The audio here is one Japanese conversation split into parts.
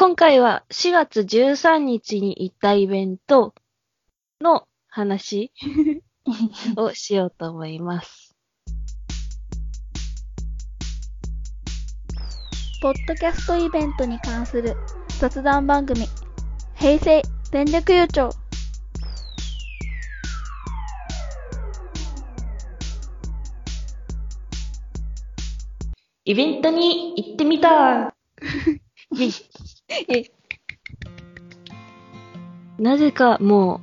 今回は4月13日に行ったイベントの話 をしようと思います。ポッドキャストイベントに関する雑談番組、平成全力優勝。イベントに行ってみた なぜかも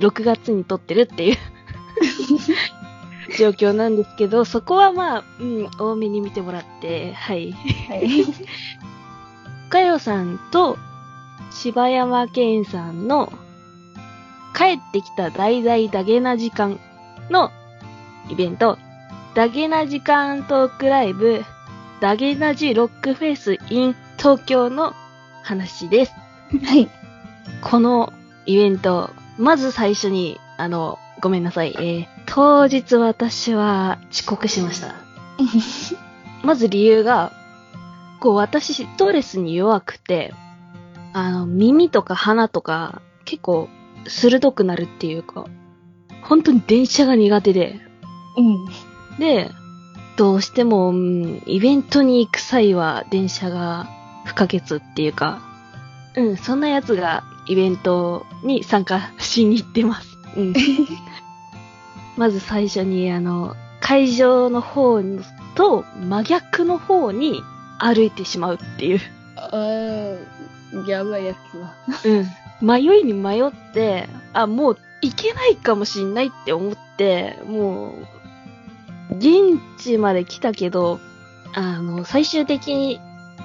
う6月に撮ってるっていう状況なんですけど、そこはまあ、うん、多めに見てもらって、はい。はい。かよさんと柴山健さんの帰ってきた大々ダゲな時間のイベント、ダゲな時間トークライブ、ダゲなジロックフェス in 東京の話です。はい。このイベント、まず最初に、あの、ごめんなさい。えー当日私は遅刻しました。まず理由が、こう私ストレスに弱くて、あの、耳とか鼻とか結構鋭くなるっていうか、本当に電車が苦手で、うん。で、どうしても、うんイベントに行く際は電車が不可欠っていうか、うん、そんなやつがイベントに参加しに行ってます。うん。まず最初に、あの、会場の方と真逆の方に歩いてしまうっていう。あー、やばいやつだ。うん。迷いに迷って、あ、もう行けないかもしんないって思って、もう、現地まで来たけど、あの、最終的に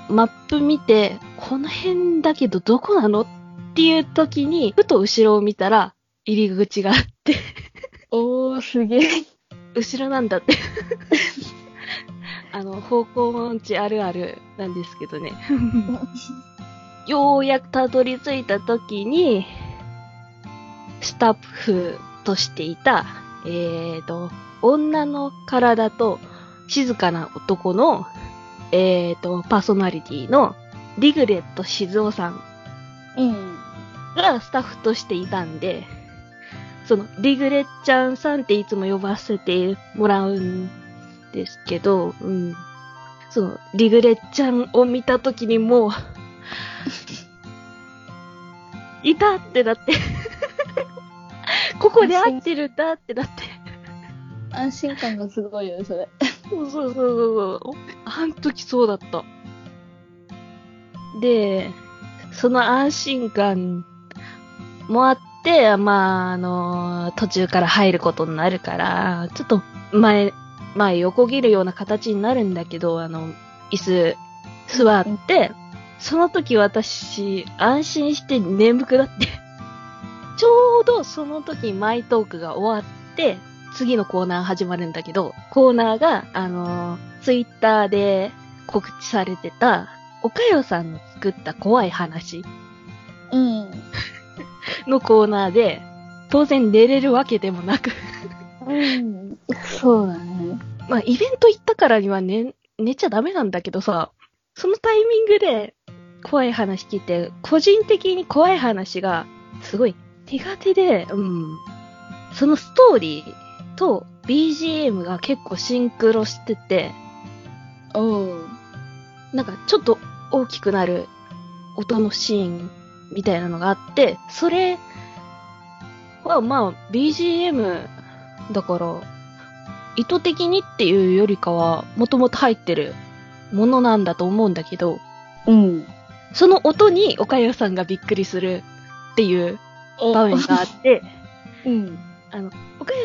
マップ見て、この辺だけどどこなのっていう時に、ふと後ろを見たら、入り口があって、おー、すげえ。後ろなんだって。あの、方向音痴あるあるなんですけどね。ようやくたどり着いた時に、スタッフとしていた、えーと、女の体と静かな男の、えーと、パーソナリティのリグレット静雄さんうん。がスタッフとしていたんで、その、リグレッちゃんさんっていつも呼ばせてもらうんですけど、うん。その、リグレッちゃんを見たときにもう、いたってなって、ここで合ってるんだってなって、安心感がすごいよね、それ。そうそうそうそう。あん時そうだった。で、その安心感もあって、まあ、あの、途中から入ることになるから、ちょっと前、前横切るような形になるんだけど、あの、椅子座って、その時私、安心して眠くなって、ちょうどその時マイトークが終わって、次のコーナー始まるんだけど、コーナーが、あのツイッターで告知されてた、おかよさんの作った怖い話うん。のコーナーで、当然寝れるわけでもなく、うん。そうだね。まあ、イベント行ったからには寝、寝ちゃダメなんだけどさ、そのタイミングで怖い話聞いて、個人的に怖い話がすごい苦手で、うん。そのストーリーと BGM が結構シンクロしてて、おー。なんかちょっと大きくなる音のシーンみたいなのがあって、それはまあ BGM だから意図的にっていうよりかはもともと入ってるものなんだと思うんだけど、うん。その音におかよさんがびっくりするっていう場面があって、うん。あの、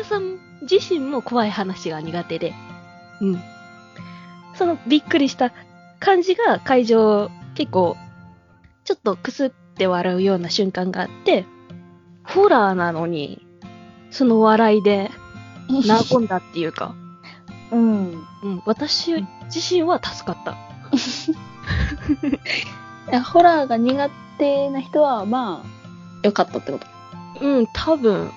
さん自身も怖い話が苦手で、うん。そのびっくりした感じが会場結構、ちょっとくすって笑うような瞬間があって、ホラーなのに、その笑いで和んだっていうか、うん。うん、私自身は助かった。いやホラーが苦手な人は、まあ、よかったってこと。うん、多分、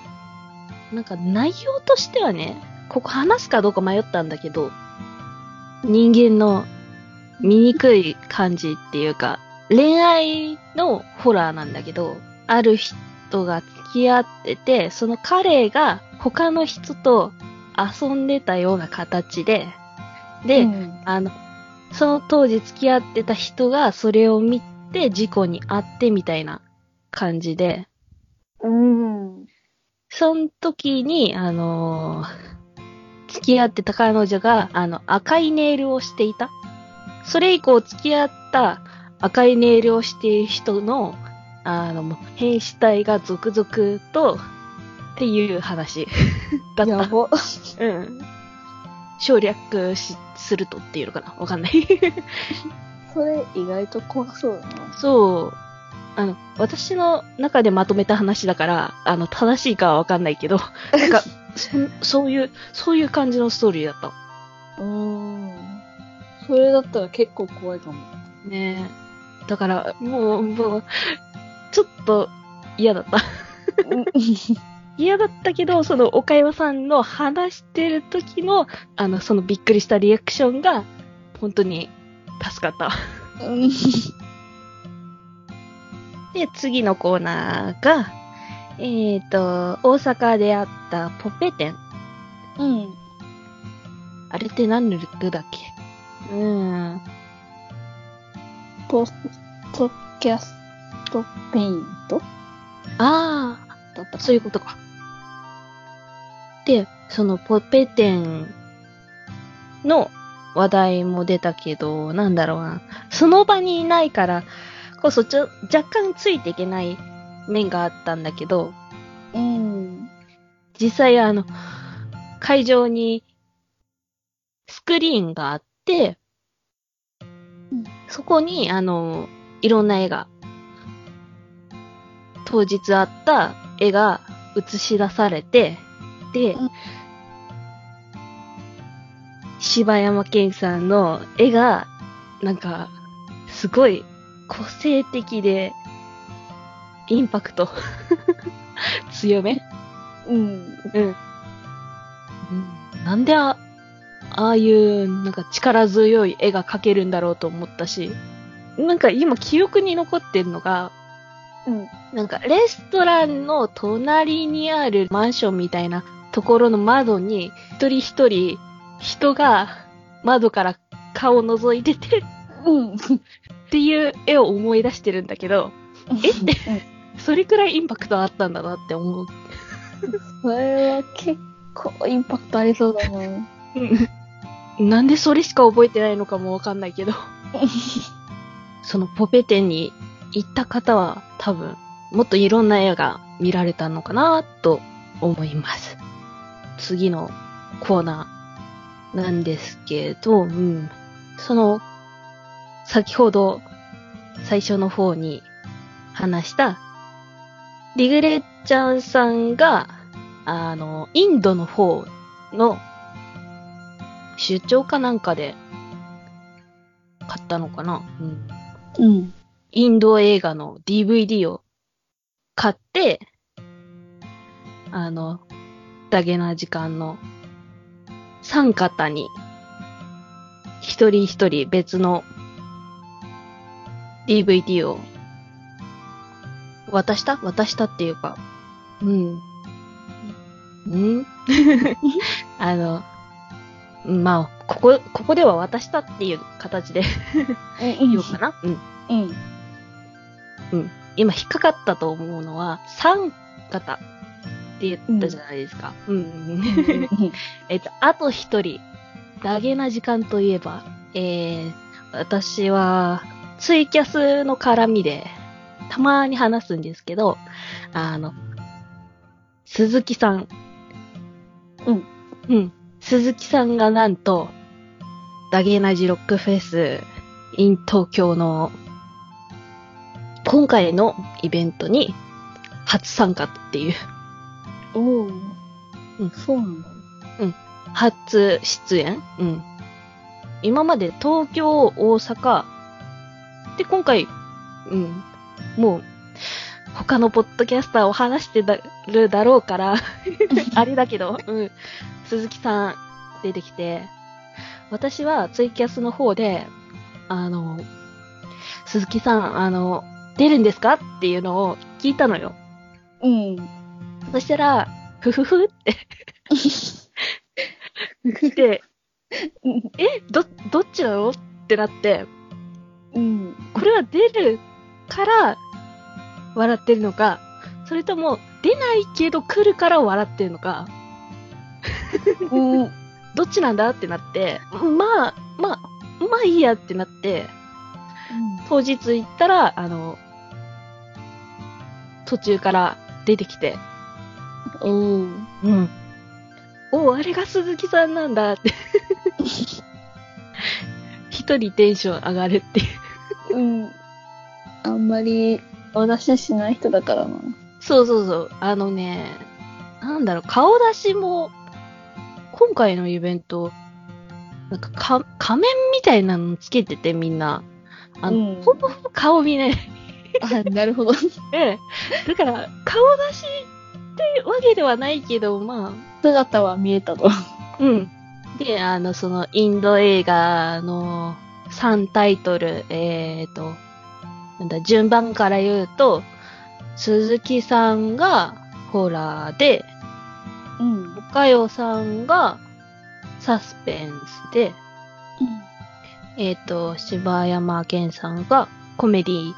なんか内容としてはね、ここ話すかどうか迷ったんだけど、人間の醜い感じっていうか、恋愛のホラーなんだけど、ある人が付き合ってて、その彼が他の人と遊んでたような形で、で、うんあの、その当時付き合ってた人がそれを見て事故に遭ってみたいな感じで、うん。その時に、あのー付き合ってた彼女が、あの、赤いネイルをしていた。それ以降付き合った赤いネイルをしている人の、あの、変死体が続々と、っていう話だった。やば。うん。省略し、するとっていうのかなわかんない。それ意外と怖そうだな。そう。あの、私の中でまとめた話だから、あの、正しいかはわかんないけど、なんか、そそういう、そういう感じのストーリーだった。うん。それだったら結構怖いかも。ねえ。だから、もう、もう、ちょっと嫌だった。嫌だったけど、その、岡山さんの話してる時の、あの、そのびっくりしたリアクションが、本当に助かった。うん。で、次のコーナーが、えっ、と、大阪であったポペ展。うん。あれって何の略だっけ？うーん。ポストキャストペイント？あだったあ、そういうことか。で、そのポペ展の話題も出たけど、なんだろうな。その場にいないからこそちょ、若干ついていけない面があったんだけど、うん。実際あの、会場にスクリーンがあって、うんそこにあの、いろんな絵が、当日あった絵が映し出されて、で、うん柴山健さんの絵が、なんか、すごい個性的で、インパクト 強め？うん。うん。なんであ、ああいう、なんか力強い絵が描けるんだろうと思ったし、なんか今記憶に残ってるのが、うん。なんかレストランの隣にあるマンションみたいなところの窓に、一人一人人が窓から顔を覗いててうん。っていう絵を思い出してるんだけど、えって それくらいインパクトあったんだなって思う。それは結構インパクトありそうだな。うんなんでそれしか覚えてないのかもわかんないけど。そのポペ展に行った方は多分、もっといろんな絵が見られたのかなと思います。次のコーナーなんですけど、うん。その、先ほど最初の方に話した、リグレッちゃんさんが、あの、インドの方の出張かなんかで買ったのかなうん。うん。インド映画の DVD を買って、あの、ダゲな時間の三方に、一人一人別の DVD を渡した？渡したっていうか、うん。うん あの、まあ、ここ、ここでは渡したっていう形でうん。言おうかな。うん。うん。今引っかかったと思うのは、三方って言ったじゃないですか。うん。えっと、あと一人、ダゲな時間といえば、えー、私は、ツイキャスの絡みで、たまに話すんですけど、あの、鈴木さん。うん。うん。鈴木さんがなんと、ダゲナジロックフェス in 東京の今回のイベントに初参加っていう、おお。うんそうなんだ。初出演うん。今まで東京、大阪、で、今回、うん、もう、他のポッドキャスターを話してるだろうから、あれだけど、うん、鈴木さん出てきて、私はツイキャスの方で、あの、鈴木さん、あの、出るんですか？っていうのを聞いたのよ。うん。そしたら、ふふふって 来て、え、ど、どっちなの？ってなって、うん。これは出るから笑ってるのか、それとも出ないけど来るから笑ってるのか、うん。どっちなんだってなって、まあ、まあ、まあいいやってなって、当日行ったら、あの、途中から出てきて、おう。うん。おあれが鈴木さんなんだって。一人テンション上がるっていう。うん。あんまり、お出ししない人だからな。そうそうそう。あのね、なんだろう、顔出しも、今回のイベント、なんかか仮面みたいなのつけててみんな。あの、うんほぼほぼ顔見ない。あ、なるほど。ええ。だから、顔出しってわけではないけど、ま姿は見えたと。あ、うん。で、あの、その、インド映画の3タイトル、えーと、なんだ、順番から言うと、鈴木さんがホラーで、うん。おかよさんがサスペンスで、えっ、と、柴山健さんがコメディ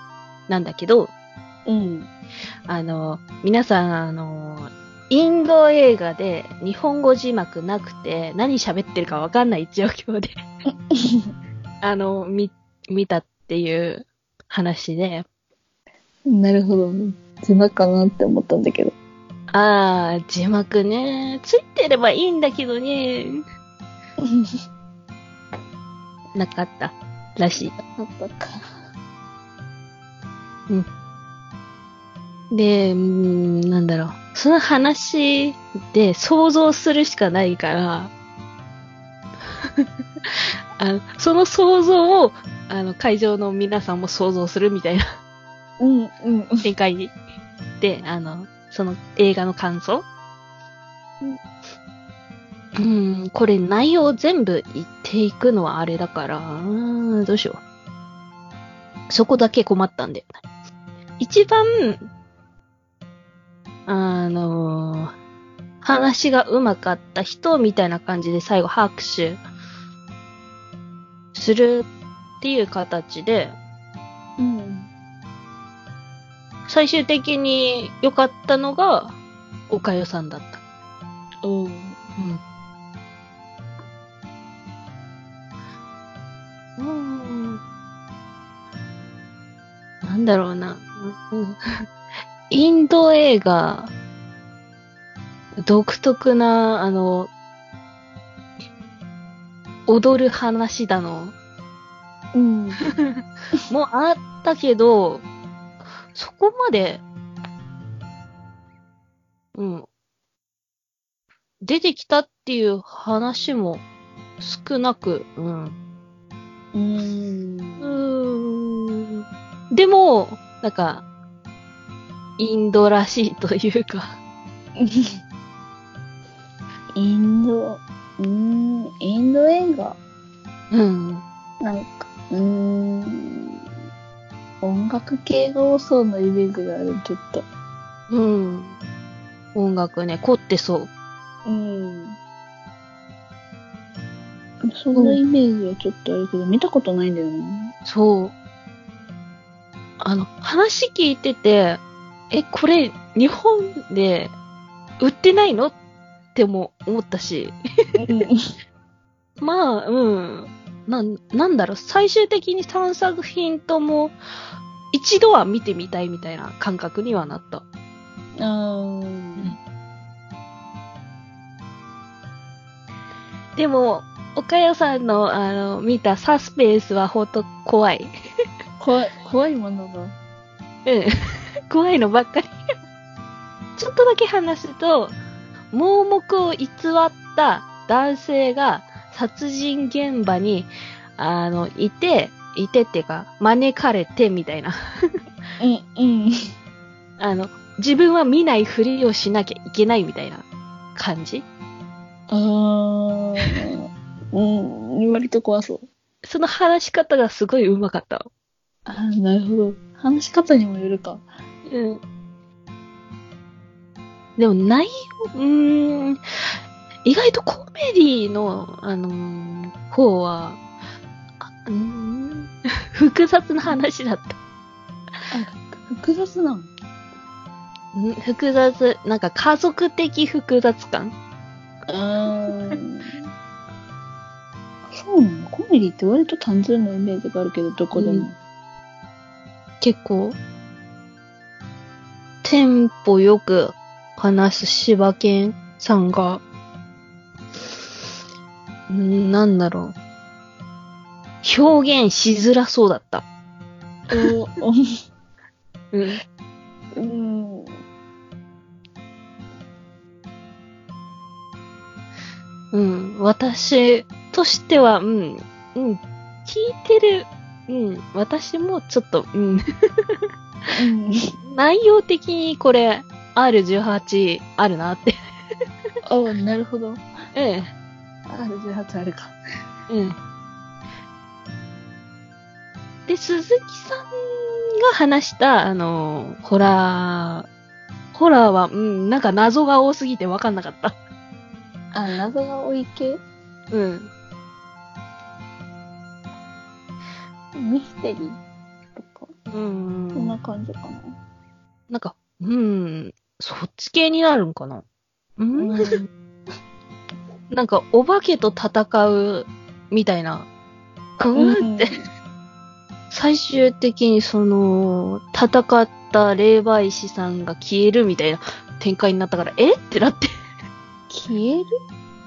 なんだけど、うん。あの、皆さん、あの、インド映画で日本語字幕なくて何喋ってるかわかんない状況で、あの、見、見たっていう話で、なるほど。字幕かなって思ったんだけど。あー、字幕ね、ついてればいいんだけどね、なかったらしい。あったか。で、うーん、なんだろう。その話で想像するしかないから、あのその想像を、あの、会場の皆さんも想像するみたいなうん、うん。展開で、あの、その映画の感想うん、これ内容全部言っていくのはあれだから、うーんどうしよう。そこだけ困ったんで。一番、あのー話が上手かった人みたいな感じで最後拍手するっていう形で、うん。最終的に良かったのが、おかよさんだった。うん。うん。うん。なんだろうな。うんインド映画、独特な、あの、踊る話だの、うん。もあったけど、そこまで、うん。出てきたっていう話も少なく、うん。う。うんーん。でも、なんか、インドらしいというか、インド、うん、インド映画？うん。なんか、うーん、音楽系が多そうなイメージがある、ちょっと。うん。音楽ね、凝ってそう。うん。そんなイメージはちょっとあるけど、見たことないんだよね。そう。あの、話聞いてて、え、これ、日本で売ってないの？っても思ったし、まあ、うん。なん、なんだろう、最終的に3作品とも、一度は見てみたいみたいな感覚にはなった。うん。でも、岡代さんの、あの、見たサスペンスはほんと怖い。怖い、怖いものが。うん。怖いのばっかり。ちょっとだけ話すと、盲目を偽った男性が殺人現場に、あの、いて、いてっていうか、招かれてみたいな。うん、うん。あの、自分は見ないふりをしなきゃいけないみたいな感じ？あー、うん、割と怖そう。その話し方がすごい上手かった。ああ、なるほど。話し方にもよるか。うん。でも内容、うーん、意外とコメディの、あのー方は、あうーん、複雑な話だった。複雑なん？うん複雑、なんか家族的複雑感？うーん。そうなの？コメディって割と単純なイメージがあるけど、どこでも。結構、テンポよく話す柴犬さんが、んなんだろう。表現しづらそうだった。おうん。うん。うん。私としては、うん。うん。聞いてる。うん。私もちょっと、うん。内容的にこれ、R18 あるなって。あなるほど。ええ。R18 あるか。うん。で、鈴木さんが話した、あの、ホラー、ホラーは、うん、なんか謎が多すぎて分かんなかった。あ、謎が多い系？うん。ミステリー？とか、うそんなん。感じかな。なんか、うん、そっち系になるんかな。うん、なんか、お化けと戦う、みたいな。うんって。最終的にその、戦った霊媒師さんが消えるみたいな展開になったから、え？ってなって。消える？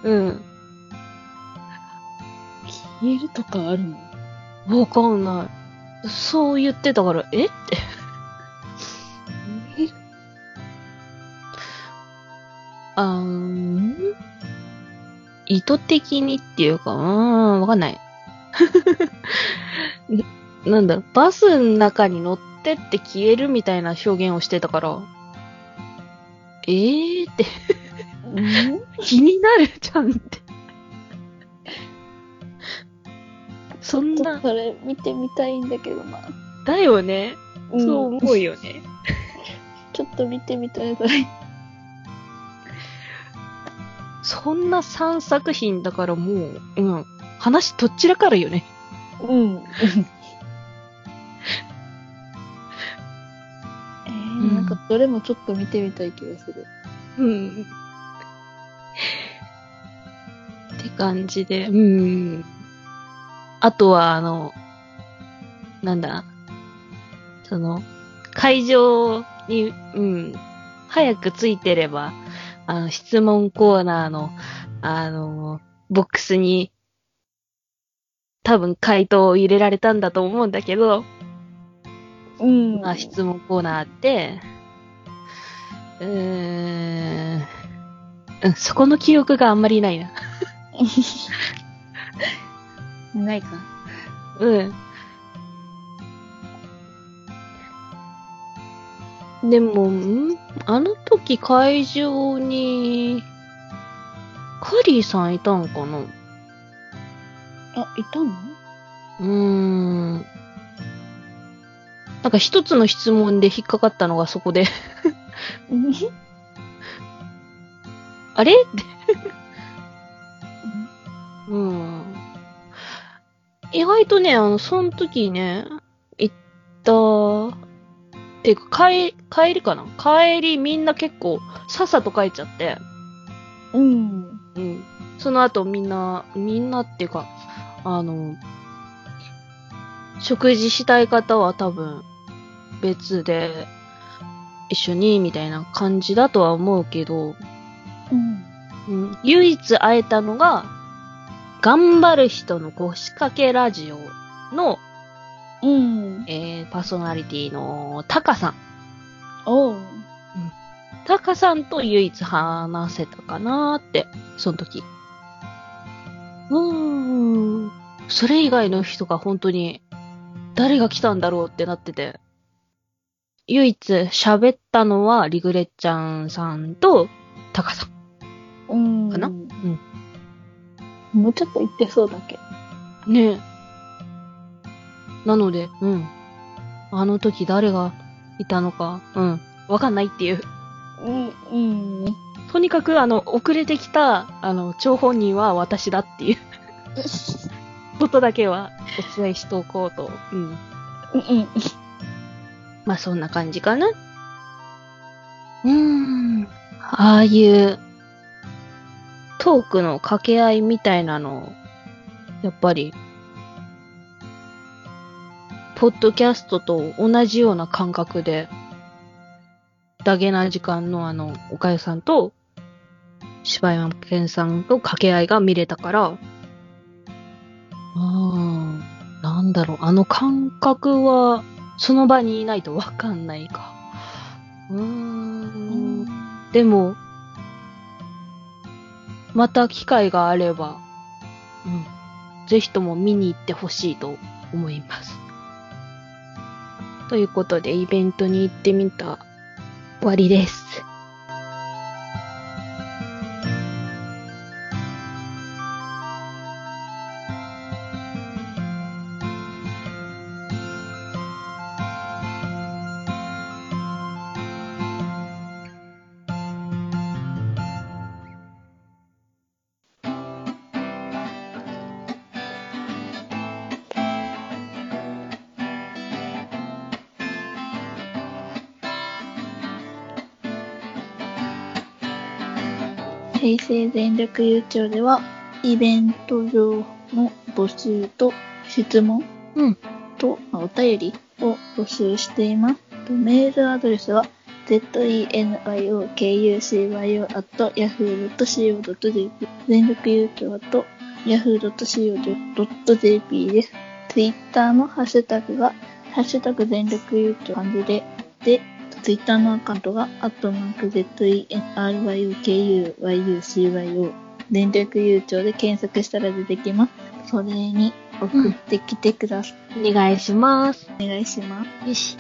うん。消えるとかあるの？わかんない。そう言ってたから、え？って。あーん？意図的にっていうか、うーん、わかんない。ななんだ、バスの中に乗ってって消えるみたいな表現をしてたから、えーってうん？気になるじゃんって。そんな、それ見てみたいんだけどな。だよね。うんそう思うよね。ちょっと見てみたい、それ。そんな3作品だからもう、うん、話どっちらかるよね。うん。えんー、なんかどれもちょっと見てみたい気がする。うん。って感じで、うん。あとは、あの、なんだ、その、会場に、うん、早くついてれば、あの、質問コーナーの、あの、ボックスに、多分回答を入れられたんだと思うんだけど、うんまあ、質問コーナーあって、うーん、うん、そこの記憶があんまりないな。ないか。うん。でも、ん？あの時会場に、カリーさんいたんかな？あ、いたの？うーん。なんか一つの質問で引っかかったのがそこで、あれ？って。うん。意外とね、あの、その時ね、行った、っていうか、帰、帰りかな?帰りみんな結構、さっさと帰っちゃって、うん。うん。その後みんな、みんなっていうか、あの、食事したい方は多分、別で、一緒に、みたいな感じだとは思うけど、うん。うん、唯一会えたのが、頑張る人の腰掛けラジオの、うん。えー、パーソナリティのタカさん。おう。タカさんと唯一話せたかなーって、その時。うーん。それ以外の人が本当に、誰が来たんだろうってなってて。唯一喋ったのはリグレッちゃんさんとタカさん。うん。かな？うん。もうちょっと言ってそうだけど。ねえ。なので、うん。あの時誰がいたのか、うん、わかんないっていう。うん、うん。とにかく、あの、遅れてきた、あの、張本人は私だっていう ことだけはお伝えしておこうと。うん。うん、うん。まあ、そんな感じかな。うーん。ああいう、トークの掛け合いみたいなの、やっぱり、ポッドキャストと同じような感覚で、ダゲな時間のあの、おかゆさんと、柴山健さんと掛け合いが見れたから、うーん、なんだろう、あの感覚は、その場にいないとわかんないか。うーん。でも、また機会があれば、うん。ぜひとも見に行ってほしいと思います。ということで、イベントに行ってみた終わりです。平成全力優勝では、イベント上の募集と質問うん。とまあお便りを募集しています。とメールアドレスは zenyokugcyo.yahoo.co.jp 全力優勝と yahoo.co.jp です。ツイッターのハッシュタグが、ハッシュタグ全力優勝漢字で、で、ツイッターのアカウントが、アットマーク zenyokugcyo 全力優勝で検索したら出てきます。それに送ってきてください。お願いします。お願いします。よし。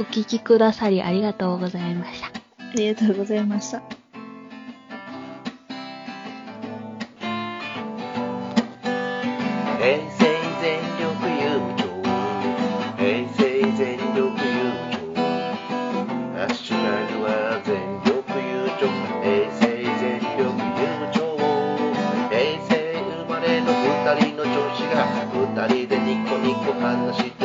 お聞きくださりありがとうございました。ありがとうございました。ニコ